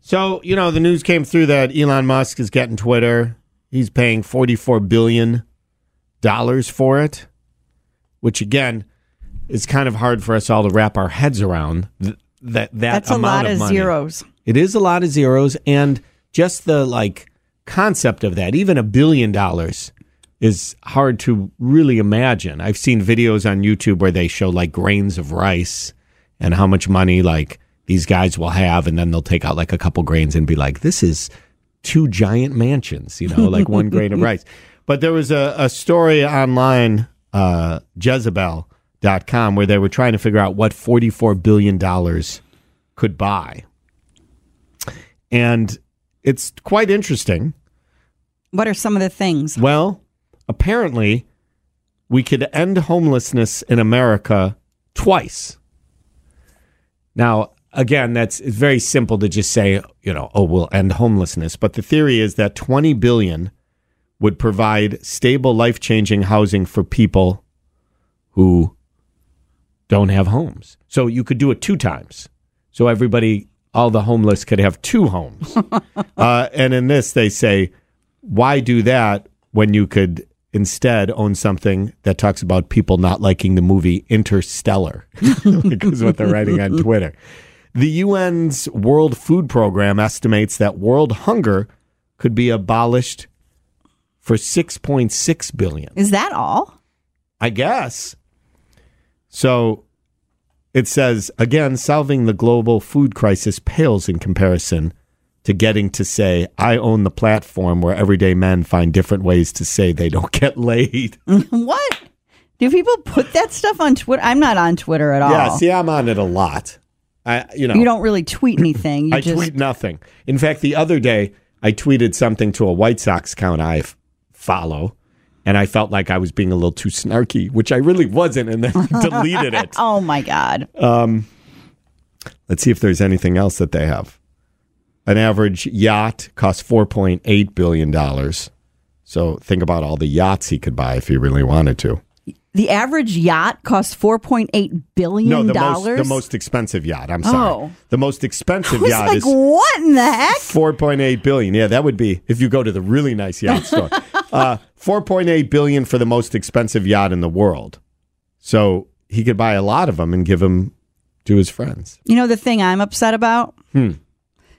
So, you know, the news came through that Elon Musk is getting Twitter. He's paying $44 billion for it, which again is kind of hard for us all to wrap our heads around. Th- that that That's a lot of of money. zeros. It is a lot of zeros, and just the like concept of that, even a billion dollars, is hard to really imagine. I've seen videos on YouTube where they show like grains of rice and how much money like these guys will have, and then they'll take out like a couple grains and be like, "This is two giant mansions," you know, like one grain of rice. But there was a, a story online, uh, Jezebel.com, where they were trying to figure out what $44 billion could buy. And it's quite interesting. What are some of the things? Well, apparently, we could end homelessness in America twice. Now, again, that's it's very simple to just say, you know, oh, we'll end homelessness. But the theory is that 20 billion would provide stable, life changing housing for people who don't have homes. So you could do it two times. So everybody, all the homeless could have two homes. uh, and in this, they say, why do that when you could instead own something that talks about people not liking the movie Interstellar? because what they're writing on Twitter. The UN's World Food Program estimates that world hunger could be abolished for 6.6 billion. Is that all? I guess. So it says again, solving the global food crisis pales in comparison to getting to say, I own the platform where everyday men find different ways to say they don't get laid. what? Do people put that stuff on Twitter? I'm not on Twitter at all. Yeah, see, I'm on it a lot. I, you know, you don't really tweet anything. You I just tweet nothing. In fact, the other day, I tweeted something to a White Sox account I f- follow, and I felt like I was being a little too snarky, which I really wasn't, and then deleted it. Oh my god. Um, let's see if there's anything else that they have. An average yacht costs four point eight billion dollars. So think about all the yachts he could buy if he really wanted to. The average yacht costs 4.8 billion dollars. No, the most the most expensive yacht. I'm sorry. Oh. The most expensive I was yacht like, is what in the heck? four point eight billion. Yeah, that would be if you go to the really nice yacht store. Uh, four point eight billion for the most expensive yacht in the world. So he could buy a lot of them and give them to his friends. You know the thing I'm upset about Hmm.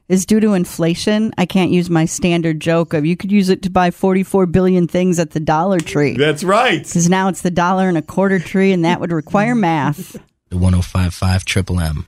Is due to inflation. I can't use my standard joke of you could use it to buy 44 billion things at the Dollar Tree. That's right. Because now it's the dollar and a quarter tree, and that would require math. The 1055 Triple M.